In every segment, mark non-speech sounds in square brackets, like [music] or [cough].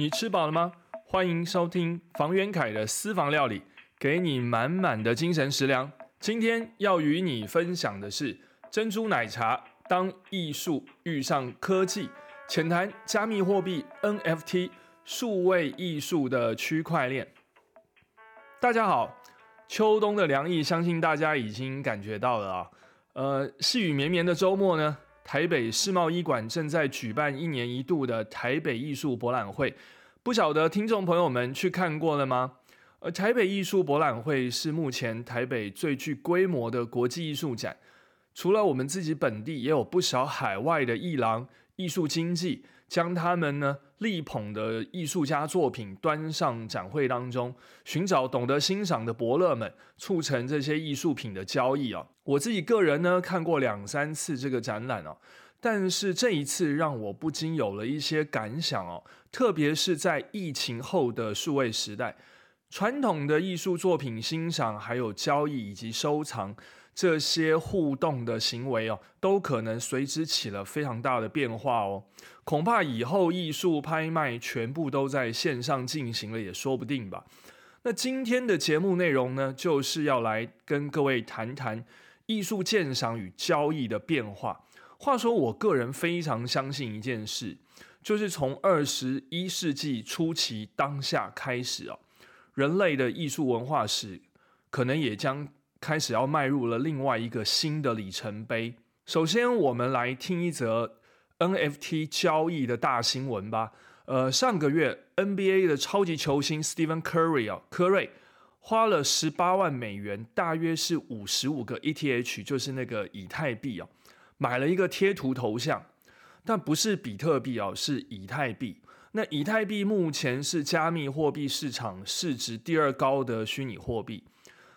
你吃饱了吗？欢迎收听房元凯的私房料理，给你满满的精神食粮。今天要与你分享的是珍珠奶茶。当艺术遇上科技，浅谈加密货币 NFT 数位艺术的区块链。大家好，秋冬的凉意，相信大家已经感觉到了啊。呃，细雨绵绵的周末呢？台北世贸医馆正在举办一年一度的台北艺术博览会，不晓得听众朋友们去看过了吗？而台北艺术博览会是目前台北最具规模的国际艺术展，除了我们自己本地，也有不少海外的艺廊。艺术经济将他们呢力捧的艺术家作品端上展会当中，寻找懂得欣赏的伯乐们，促成这些艺术品的交易啊！我自己个人呢看过两三次这个展览啊，但是这一次让我不禁有了一些感想哦，特别是在疫情后的数位时代。传统的艺术作品欣赏、还有交易以及收藏这些互动的行为哦，都可能随之起了非常大的变化哦。恐怕以后艺术拍卖全部都在线上进行了，也说不定吧。那今天的节目内容呢，就是要来跟各位谈谈艺术鉴赏与交易的变化。话说，我个人非常相信一件事，就是从二十一世纪初期当下开始哦。人类的艺术文化史可能也将开始要迈入了另外一个新的里程碑。首先，我们来听一则 NFT 交易的大新闻吧。呃，上个月 NBA 的超级球星 Stephen Curry 啊，科瑞花了十八万美元，大约是五十五个 ETH，就是那个以太币啊，买了一个贴图头像，但不是比特币啊，是以太币。那以太币目前是加密货币市场市值第二高的虚拟货币。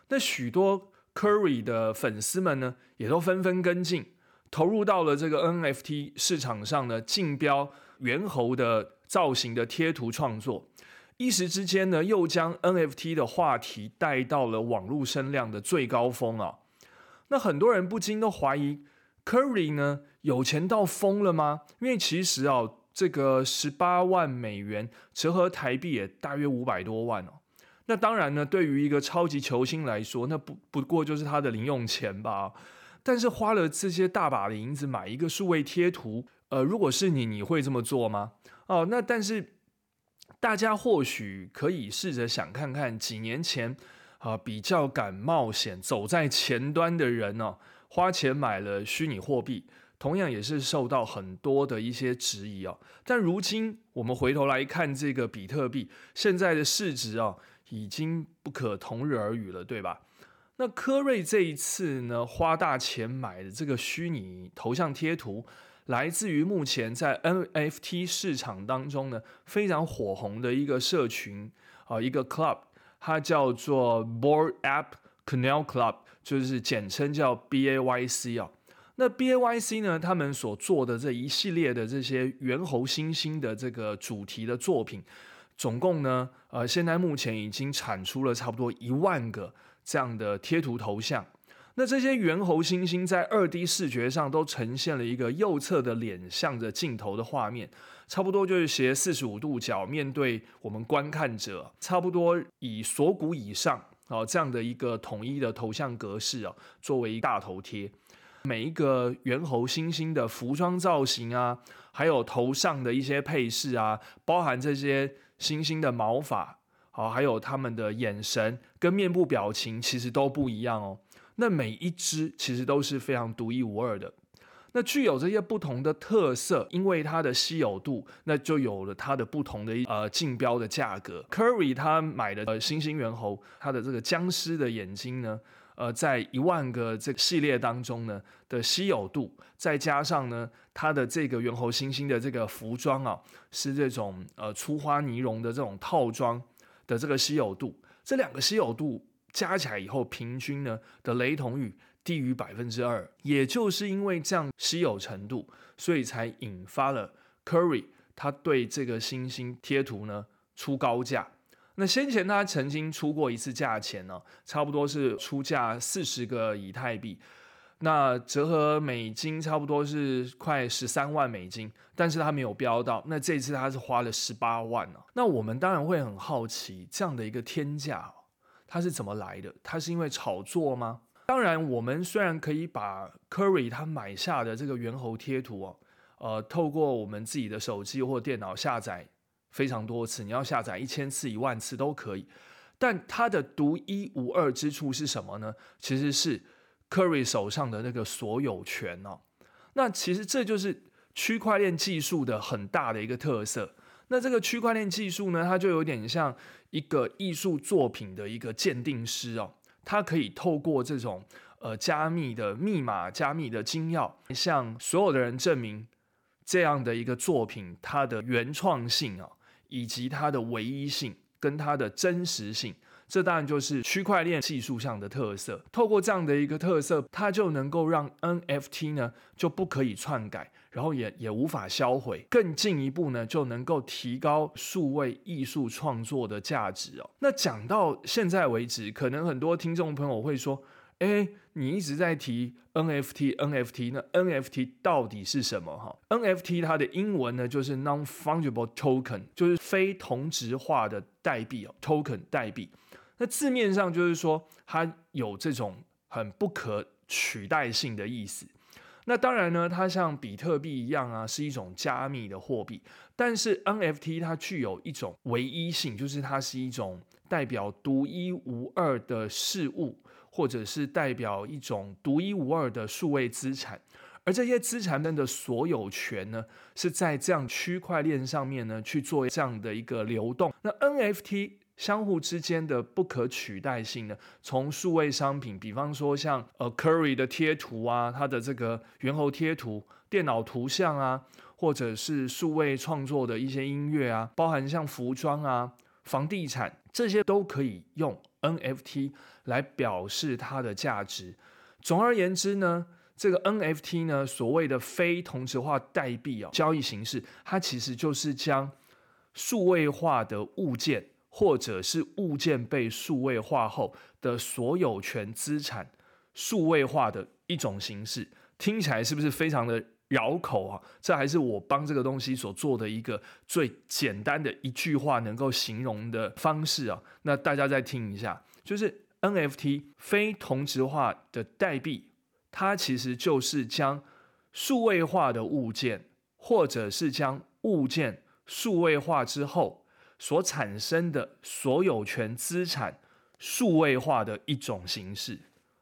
那许多 Curry 的粉丝们呢，也都纷纷跟进，投入到了这个 NFT 市场上的，竞标猿猴的造型的贴图创作。一时之间呢，又将 NFT 的话题带到了网络声量的最高峰啊。那很多人不禁都怀疑，Curry 呢有钱到疯了吗？因为其实啊。这个十八万美元折合台币也大约五百多万哦。那当然呢，对于一个超级球星来说，那不不过就是他的零用钱吧。但是花了这些大把的银子买一个数位贴图，呃，如果是你，你会这么做吗？哦，那但是大家或许可以试着想看看，几年前啊，比较敢冒险走在前端的人哦，花钱买了虚拟货币。同样也是受到很多的一些质疑啊，但如今我们回头来看这个比特币现在的市值啊，已经不可同日而语了，对吧？那科瑞这一次呢，花大钱买的这个虚拟头像贴图，来自于目前在 NFT 市场当中呢非常火红的一个社群啊，一个 club，它叫做 Board App Canal Club，就是简称叫 BAYC 啊。那 B A Y C 呢？他们所做的这一系列的这些猿猴猩猩的这个主题的作品，总共呢，呃，现在目前已经产出了差不多一万个这样的贴图头像。那这些猿猴猩猩在二 D 视觉上都呈现了一个右侧的脸向着镜头的画面，差不多就是斜四十五度角面对我们观看者，差不多以锁骨以上哦这样的一个统一的头像格式啊，作为大头贴。每一个猿猴猩猩的服装造型啊，还有头上的一些配饰啊，包含这些猩猩的毛发，好，还有他们的眼神跟面部表情，其实都不一样哦。那每一只其实都是非常独一无二的。那具有这些不同的特色，因为它的稀有度，那就有了它的不同的呃竞标的价格。Curry 他买的呃猩猩猿猴，它的这个僵尸的眼睛呢？呃，在一万个这个系列当中呢的稀有度，再加上呢它的这个猿猴猩猩的这个服装啊，是这种呃粗花呢绒的这种套装的这个稀有度，这两个稀有度加起来以后，平均呢的雷同率低于百分之二，也就是因为这样稀有程度，所以才引发了 Curry 他对这个猩猩贴图呢出高价。那先前他曾经出过一次价钱呢，差不多是出价四十个以太币。那折合美金差不多是快十三万美金，但是他没有标到。那这次他是花了十八万呢。那我们当然会很好奇，这样的一个天价，它是怎么来的？它是因为炒作吗？当然，我们虽然可以把 Curry 他买下的这个猿猴贴图哦，呃，透过我们自己的手机或电脑下载非常多次，你要下载一千次、一万次都可以。但它的独一无二之处是什么呢？其实是。Curry 手上的那个所有权哦，那其实这就是区块链技术的很大的一个特色。那这个区块链技术呢，它就有点像一个艺术作品的一个鉴定师哦，它可以透过这种呃加密的密码、加密的金钥，向所有的人证明这样的一个作品它的原创性啊，以及它的唯一性跟它的真实性。这当然就是区块链技术上的特色。透过这样的一个特色，它就能够让 NFT 呢就不可以篡改，然后也也无法销毁。更进一步呢，就能够提高数位艺术创作的价值哦。那讲到现在为止，可能很多听众朋友会说：“哎，你一直在提 NFT，NFT，那 NFT 到底是什么？”哈，NFT 它的英文呢就是 Non-Fungible Token，就是非同质化的代币哦，Token 代币。那字面上就是说，它有这种很不可取代性的意思。那当然呢，它像比特币一样啊，是一种加密的货币。但是 NFT 它具有一种唯一性，就是它是一种代表独一无二的事物，或者是代表一种独一无二的数位资产。而这些资产们的所有权呢，是在这样区块链上面呢去做这样的一个流动。那 NFT。相互之间的不可取代性呢？从数位商品，比方说像呃 Curry 的贴图啊，它的这个猿猴贴图、电脑图像啊，或者是数位创作的一些音乐啊，包含像服装啊、房地产这些都可以用 NFT 来表示它的价值。总而言之呢，这个 NFT 呢，所谓的非同质化代币啊，交易形式，它其实就是将数位化的物件。或者是物件被数位化后的所有权资产数位化的一种形式，听起来是不是非常的绕口啊？这还是我帮这个东西所做的一个最简单的一句话能够形容的方式啊。那大家再听一下，就是 NFT 非同质化的代币，它其实就是将数位化的物件，或者是将物件数位化之后。所产生的所有权资产数位化的一种形式。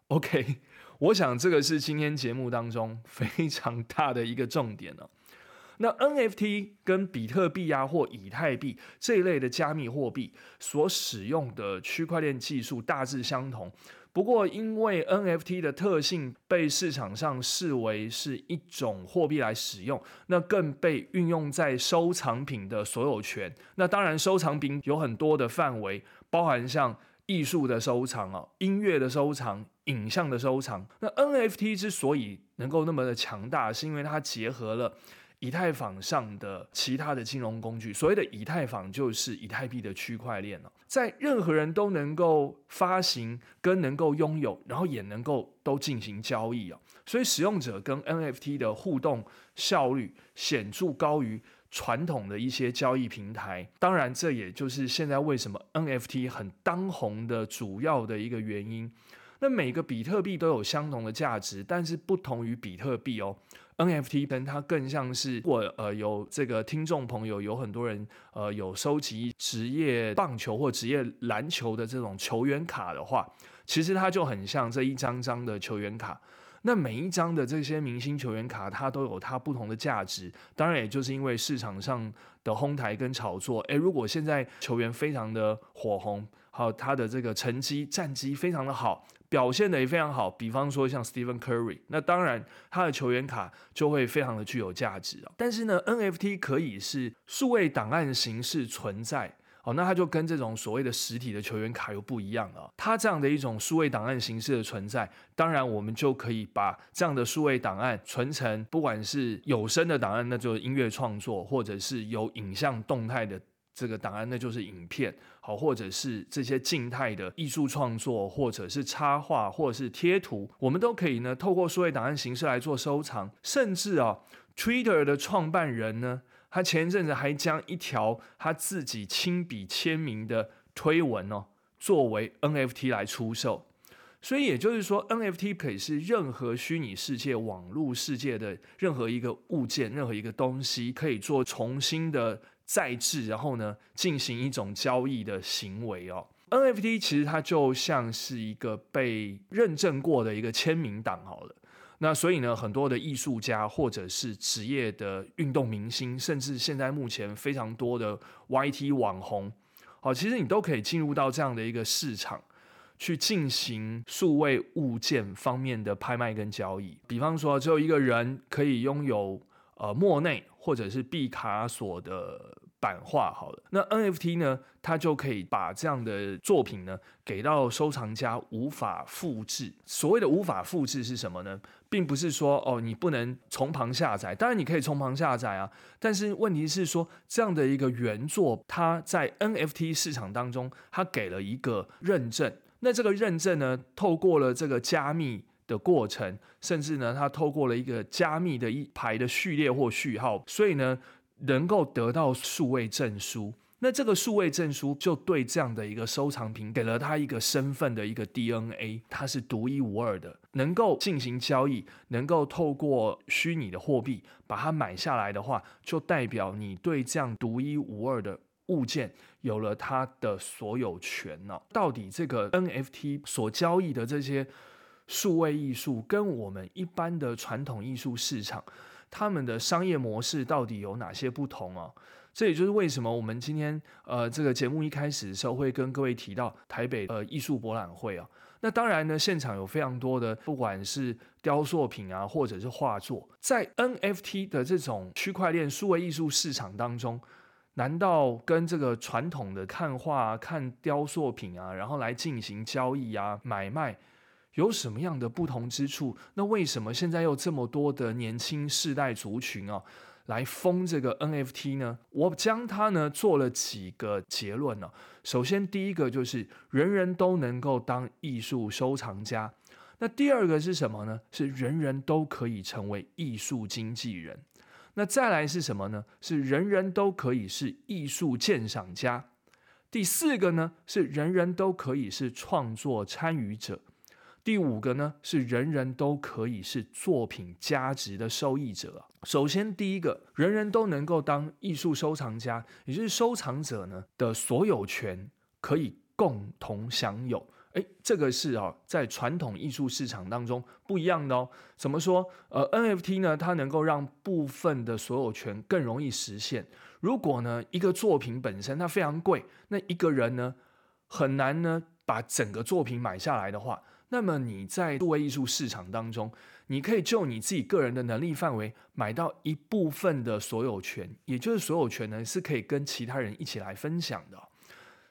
OK，我想这个是今天节目当中 [laughs] 非常大的一个重点了。那 NFT 跟比特币啊或以太币这一类的加密货币所使用的区块链技术大致相同。不过，因为 NFT 的特性被市场上视为是一种货币来使用，那更被运用在收藏品的所有权。那当然，收藏品有很多的范围，包含像艺术的收藏啊、音乐的收藏、影像的收藏。那 NFT 之所以能够那么的强大，是因为它结合了。以太坊上的其他的金融工具，所谓的以太坊就是以太币的区块链了，在任何人都能够发行、跟能够拥有，然后也能够都进行交易啊，所以使用者跟 NFT 的互动效率显著高于传统的一些交易平台。当然，这也就是现在为什么 NFT 很当红的主要的一个原因。那每个比特币都有相同的价值，但是不同于比特币哦。NFT 跟它更像是，我呃有这个听众朋友有很多人呃有收集职业棒球或职业篮球的这种球员卡的话，其实它就很像这一张张的球员卡。那每一张的这些明星球员卡，它都有它不同的价值。当然，也就是因为市场上的哄抬跟炒作。诶，如果现在球员非常的火红，好，他的这个成绩战绩非常的好。表现的也非常好，比方说像 Stephen Curry，那当然他的球员卡就会非常的具有价值啊。但是呢，NFT 可以是数位档案形式存在，哦，那它就跟这种所谓的实体的球员卡又不一样了。它这样的一种数位档案形式的存在，当然我们就可以把这样的数位档案存成，不管是有声的档案，那就是音乐创作，或者是有影像动态的。这个档案，那就是影片，好，或者是这些静态的艺术创作，或者是插画，或者是贴图，我们都可以呢透过数位档案形式来做收藏。甚至啊，Twitter 的创办人呢，他前一阵子还将一条他自己亲笔签名的推文哦，作为 NFT 来出售。所以也就是说，NFT 可以是任何虚拟世界、网络世界的任何一个物件、任何一个东西，可以做重新的再制，然后呢进行一种交易的行为哦。NFT 其实它就像是一个被认证过的一个签名档好了。那所以呢，很多的艺术家或者是职业的运动明星，甚至现在目前非常多的 YT 网红，好，其实你都可以进入到这样的一个市场。去进行数位物件方面的拍卖跟交易，比方说，只有一个人可以拥有呃莫内或者是毕卡索的版画，好了，那 NFT 呢，它就可以把这样的作品呢给到收藏家无法复制。所谓的无法复制是什么呢？并不是说哦你不能从旁下载，当然你可以从旁下载啊，但是问题是说这样的一个原作，它在 NFT 市场当中，它给了一个认证。那这个认证呢，透过了这个加密的过程，甚至呢，它透过了一个加密的一排的序列或序号，所以呢，能够得到数位证书。那这个数位证书就对这样的一个收藏品给了他一个身份的一个 DNA，它是独一无二的，能够进行交易，能够透过虚拟的货币把它买下来的话，就代表你对这样独一无二的。物件有了它的所有权了？到底这个 NFT 所交易的这些数位艺术，跟我们一般的传统艺术市场，他们的商业模式到底有哪些不同啊？这也就是为什么我们今天呃这个节目一开始的时候会跟各位提到台北呃艺术博览会啊。那当然呢，现场有非常多的不管是雕塑品啊，或者是画作，在 NFT 的这种区块链数位艺术市场当中。难道跟这个传统的看画、看雕塑品啊，然后来进行交易啊、买卖，有什么样的不同之处？那为什么现在又这么多的年轻世代族群啊，来封这个 NFT 呢？我将它呢做了几个结论呢。首先，第一个就是人人都能够当艺术收藏家。那第二个是什么呢？是人人都可以成为艺术经纪人。那再来是什么呢？是人人都可以是艺术鉴赏家。第四个呢，是人人都可以是创作参与者。第五个呢，是人人都可以是作品价值的受益者。首先，第一个，人人都能够当艺术收藏家，也就是收藏者呢的所有权可以共同享有。哎，这个是啊，在传统艺术市场当中不一样的哦。怎么说？呃，NFT 呢，它能够让部分的所有权更容易实现。如果呢，一个作品本身它非常贵，那一个人呢很难呢把整个作品买下来的话，那么你在数位艺术市场当中，你可以就你自己个人的能力范围买到一部分的所有权，也就是所有权呢是可以跟其他人一起来分享的。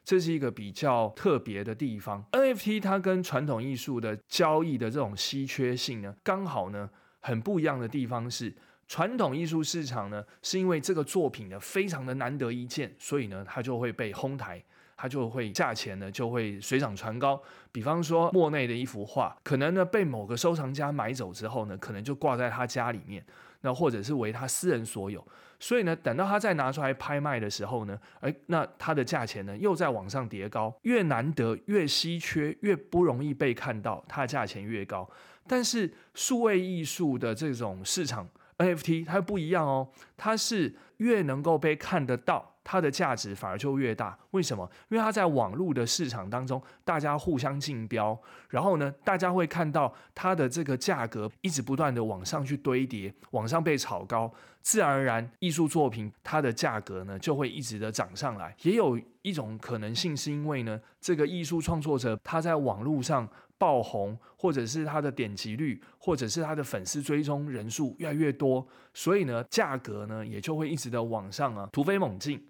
这是一个比较特别的地方。NFT 它跟传统艺术的交易的这种稀缺性呢，刚好呢很不一样的地方是，传统艺术市场呢是因为这个作品呢非常的难得一见，所以呢它就会被哄抬，它就会价钱呢就会水涨船高。比方说莫内的一幅画，可能呢被某个收藏家买走之后呢，可能就挂在他家里面，那或者是为他私人所有。所以呢，等到他再拿出来拍卖的时候呢，哎，那它的价钱呢又在往上叠高，越难得、越稀缺、越不容易被看到，它的价钱越高。但是数位艺术的这种市场 NFT 它不一样哦，它是越能够被看得到。它的价值反而就越大，为什么？因为它在网络的市场当中，大家互相竞标，然后呢，大家会看到它的这个价格一直不断的往上去堆叠，往上被炒高，自然而然，艺术作品它的价格呢就会一直的涨上来。也有一种可能性是因为呢，这个艺术创作者他在网络上爆红，或者是他的点击率，或者是他的粉丝追踪人数越来越多，所以呢，价格呢也就会一直的往上啊，突飞猛进。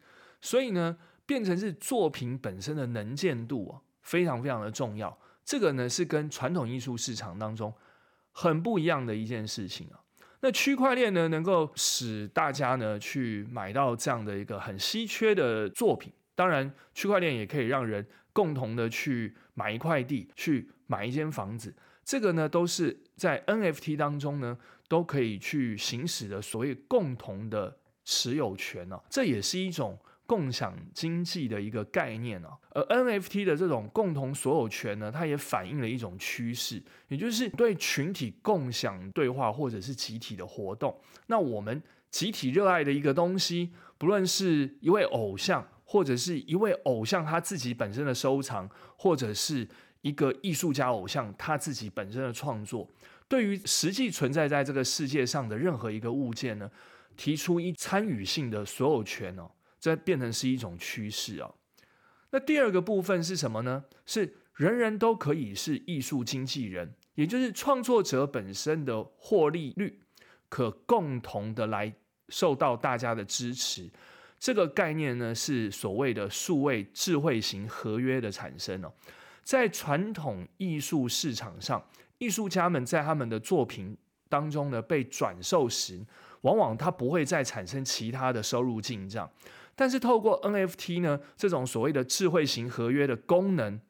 所以呢，变成是作品本身的能见度啊，非常非常的重要。这个呢是跟传统艺术市场当中很不一样的一件事情啊。那区块链呢，能够使大家呢去买到这样的一个很稀缺的作品。当然，区块链也可以让人共同的去买一块地，去买一间房子。这个呢，都是在 NFT 当中呢，都可以去行使的所谓共同的持有权啊。这也是一种。共享经济的一个概念啊，而 NFT 的这种共同所有权呢，它也反映了一种趋势，也就是对群体共享对话或者是集体的活动。那我们集体热爱的一个东西，不论是一位偶像，或者是一位偶像他自己本身的收藏，或者是一个艺术家偶像他自己本身的创作，对于实际存在在这个世界上的任何一个物件呢，提出一参与性的所有权哦。这变成是一种趋势啊。那第二个部分是什么呢？是人人都可以是艺术经纪人，也就是创作者本身的获利率可共同的来受到大家的支持。这个概念呢，是所谓的数位智慧型合约的产生哦。在传统艺术市场上，艺术家们在他们的作品当中呢被转售时，往往他不会再产生其他的收入进账。但是透过 NFT 呢，这种所谓的智慧型合约的功能，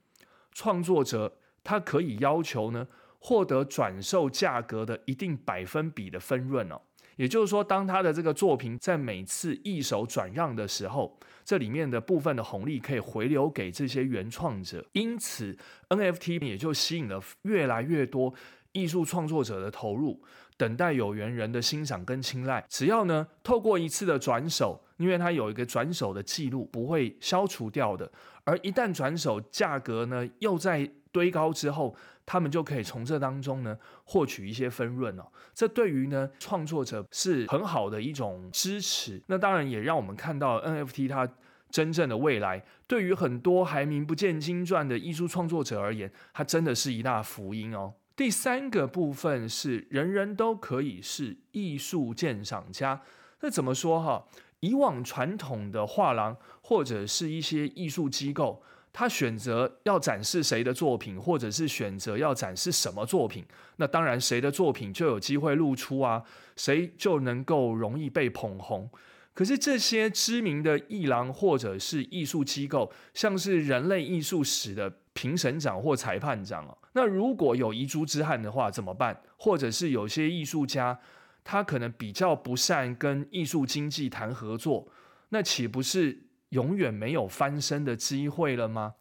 创作者他可以要求呢获得转售价格的一定百分比的分润哦。也就是说，当他的这个作品在每次一手转让的时候，这里面的部分的红利可以回流给这些原创者，因此 NFT 也就吸引了越来越多艺术创作者的投入。等待有缘人的欣赏跟青睐，只要呢透过一次的转手，因为它有一个转手的记录，不会消除掉的。而一旦转手，价格呢又在堆高之后，他们就可以从这当中呢获取一些分润哦。这对于呢创作者是很好的一种支持。那当然也让我们看到 NFT 它真正的未来，对于很多还名不见经传的艺术创作者而言，它真的是一大福音哦。第三个部分是人人都可以是艺术鉴赏家。那怎么说哈？以往传统的画廊或者是一些艺术机构，他选择要展示谁的作品，或者是选择要展示什么作品，那当然谁的作品就有机会露出啊，谁就能够容易被捧红。可是这些知名的艺廊或者是艺术机构，像是人类艺术史的评审长或裁判长哦，那如果有遗珠之憾的话怎么办？或者是有些艺术家他可能比较不善跟艺术经济谈合作，那岂不是永远没有翻身的机会了吗？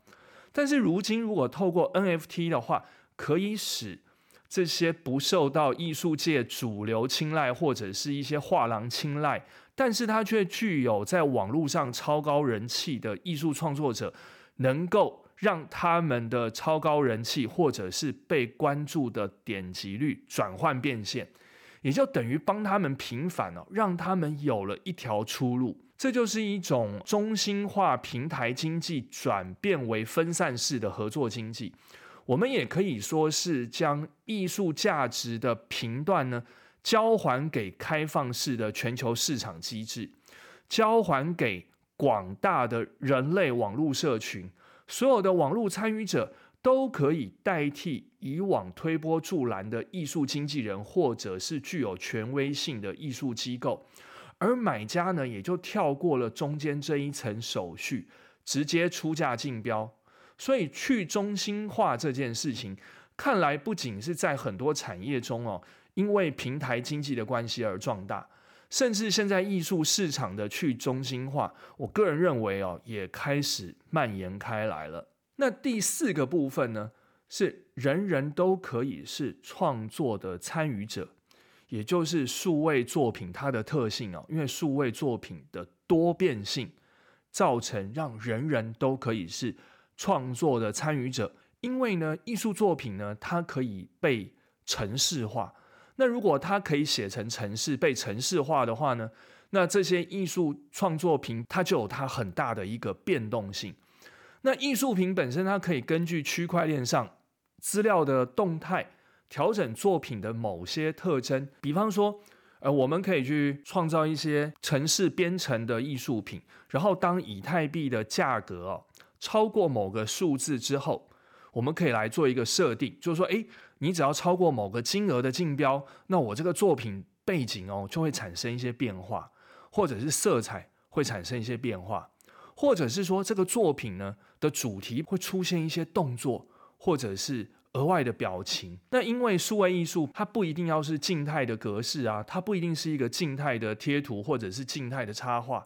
但是如今如果透过 NFT 的话，可以使这些不受到艺术界主流青睐或者是一些画廊青睐。但是他却具有在网络上超高人气的艺术创作者，能够让他们的超高人气或者是被关注的点击率转换变现，也就等于帮他们平反了，让他们有了一条出路。这就是一种中心化平台经济转变为分散式的合作经济。我们也可以说是将艺术价值的频段呢。交还给开放式的全球市场机制，交还给广大的人类网络社群，所有的网络参与者都可以代替以往推波助澜的艺术经纪人，或者是具有权威性的艺术机构，而买家呢，也就跳过了中间这一层手续，直接出价竞标。所以去中心化这件事情，看来不仅是在很多产业中哦。因为平台经济的关系而壮大，甚至现在艺术市场的去中心化，我个人认为哦，也开始蔓延开来了。那第四个部分呢，是人人都可以是创作的参与者，也就是数位作品它的特性哦，因为数位作品的多变性，造成让人人都可以是创作的参与者。因为呢，艺术作品呢，它可以被程式化。那如果它可以写成程式被程式化的话呢？那这些艺术创作品它就有它很大的一个变动性。那艺术品本身它可以根据区块链上资料的动态调整作品的某些特征。比方说，呃，我们可以去创造一些城市编程的艺术品，然后当以太币的价格哦超过某个数字之后。我们可以来做一个设定，就是说，诶，你只要超过某个金额的竞标，那我这个作品背景哦就会产生一些变化，或者是色彩会产生一些变化，或者是说这个作品呢的主题会出现一些动作，或者是额外的表情。那因为数位艺术它不一定要是静态的格式啊，它不一定是一个静态的贴图或者是静态的插画，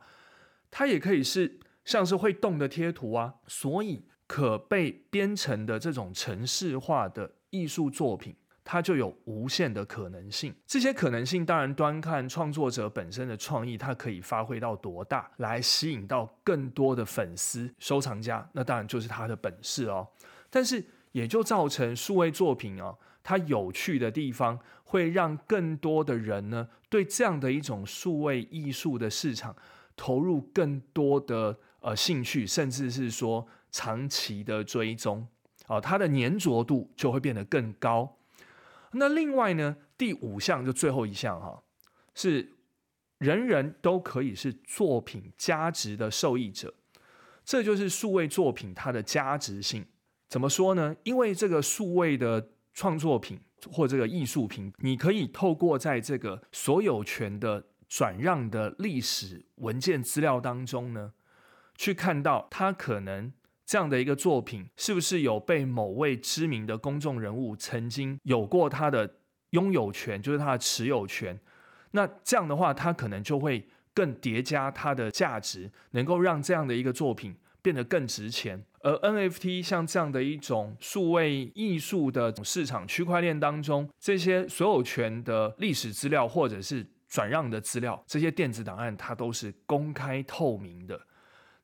它也可以是像是会动的贴图啊，所以。可被编程的这种程式化的艺术作品，它就有无限的可能性。这些可能性当然端看创作者本身的创意，它可以发挥到多大，来吸引到更多的粉丝、收藏家，那当然就是他的本事哦。但是也就造成数位作品哦，它有趣的地方，会让更多的人呢，对这样的一种数位艺术的市场投入更多的呃兴趣，甚至是说。长期的追踪，哦，它的粘着度就会变得更高。那另外呢，第五项就最后一项哈，是人人都可以是作品价值的受益者，这就是数位作品它的价值性。怎么说呢？因为这个数位的创作品或这个艺术品，你可以透过在这个所有权的转让的历史文件资料当中呢，去看到他可能。这样的一个作品，是不是有被某位知名的公众人物曾经有过他的拥有权，就是他的持有权？那这样的话，他可能就会更叠加它的价值，能够让这样的一个作品变得更值钱。而 NFT 像这样的一种数位艺术的市场区块链当中，这些所有权的历史资料或者是转让的资料，这些电子档案，它都是公开透明的。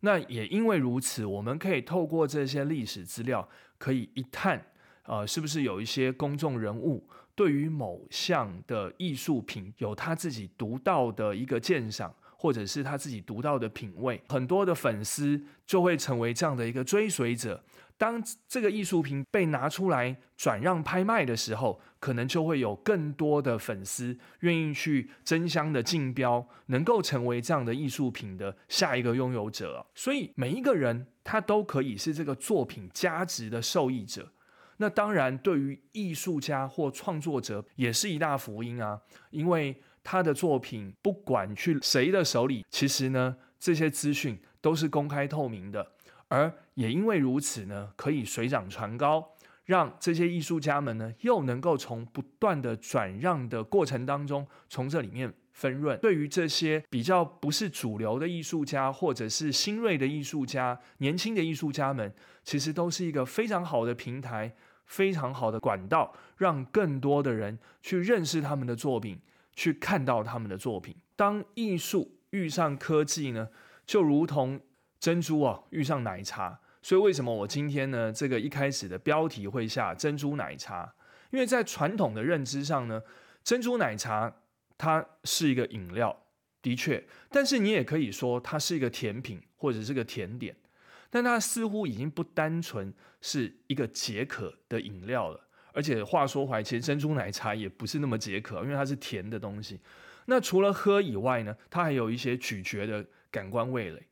那也因为如此，我们可以透过这些历史资料，可以一探，呃，是不是有一些公众人物对于某项的艺术品有他自己独到的一个鉴赏，或者是他自己独到的品味，很多的粉丝就会成为这样的一个追随者。当这个艺术品被拿出来转让拍卖的时候，可能就会有更多的粉丝愿意去争相的竞标，能够成为这样的艺术品的下一个拥有者。所以每一个人他都可以是这个作品价值的受益者。那当然，对于艺术家或创作者也是一大福音啊，因为他的作品不管去谁的手里，其实呢，这些资讯都是公开透明的。而也因为如此呢，可以水涨船高，让这些艺术家们呢，又能够从不断的转让的过程当中，从这里面分润。对于这些比较不是主流的艺术家，或者是新锐的艺术家、年轻的艺术家们，其实都是一个非常好的平台，非常好的管道，让更多的人去认识他们的作品，去看到他们的作品。当艺术遇上科技呢，就如同。珍珠啊，遇上奶茶，所以为什么我今天呢？这个一开始的标题会下珍珠奶茶，因为在传统的认知上呢，珍珠奶茶它是一个饮料，的确，但是你也可以说它是一个甜品或者是个甜点，但它似乎已经不单纯是一个解渴的饮料了。而且话说回来，其实珍珠奶茶也不是那么解渴，因为它是甜的东西。那除了喝以外呢，它还有一些咀嚼的感官味蕾。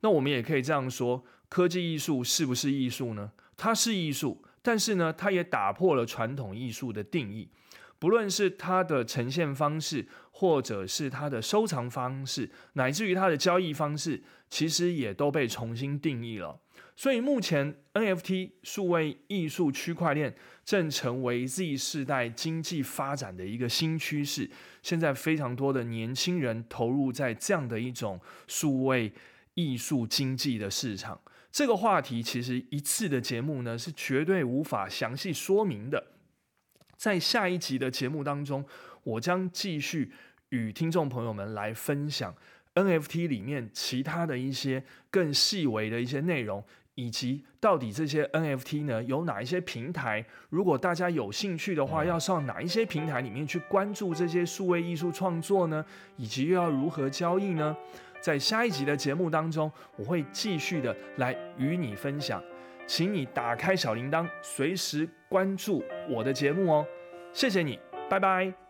那我们也可以这样说：科技艺术是不是艺术呢？它是艺术，但是呢，它也打破了传统艺术的定义。不论是它的呈现方式，或者是它的收藏方式，乃至于它的交易方式，其实也都被重新定义了。所以目前 NFT 数位艺术区块链正成为 Z 世代经济发展的一个新趋势。现在非常多的年轻人投入在这样的一种数位。艺术经济的市场这个话题，其实一次的节目呢是绝对无法详细说明的。在下一集的节目当中，我将继续与听众朋友们来分享 NFT 里面其他的一些更细微的一些内容，以及到底这些 NFT 呢有哪一些平台？如果大家有兴趣的话，要上哪一些平台里面去关注这些数位艺术创作呢？以及又要如何交易呢？在下一集的节目当中，我会继续的来与你分享，请你打开小铃铛，随时关注我的节目哦。谢谢你，拜拜。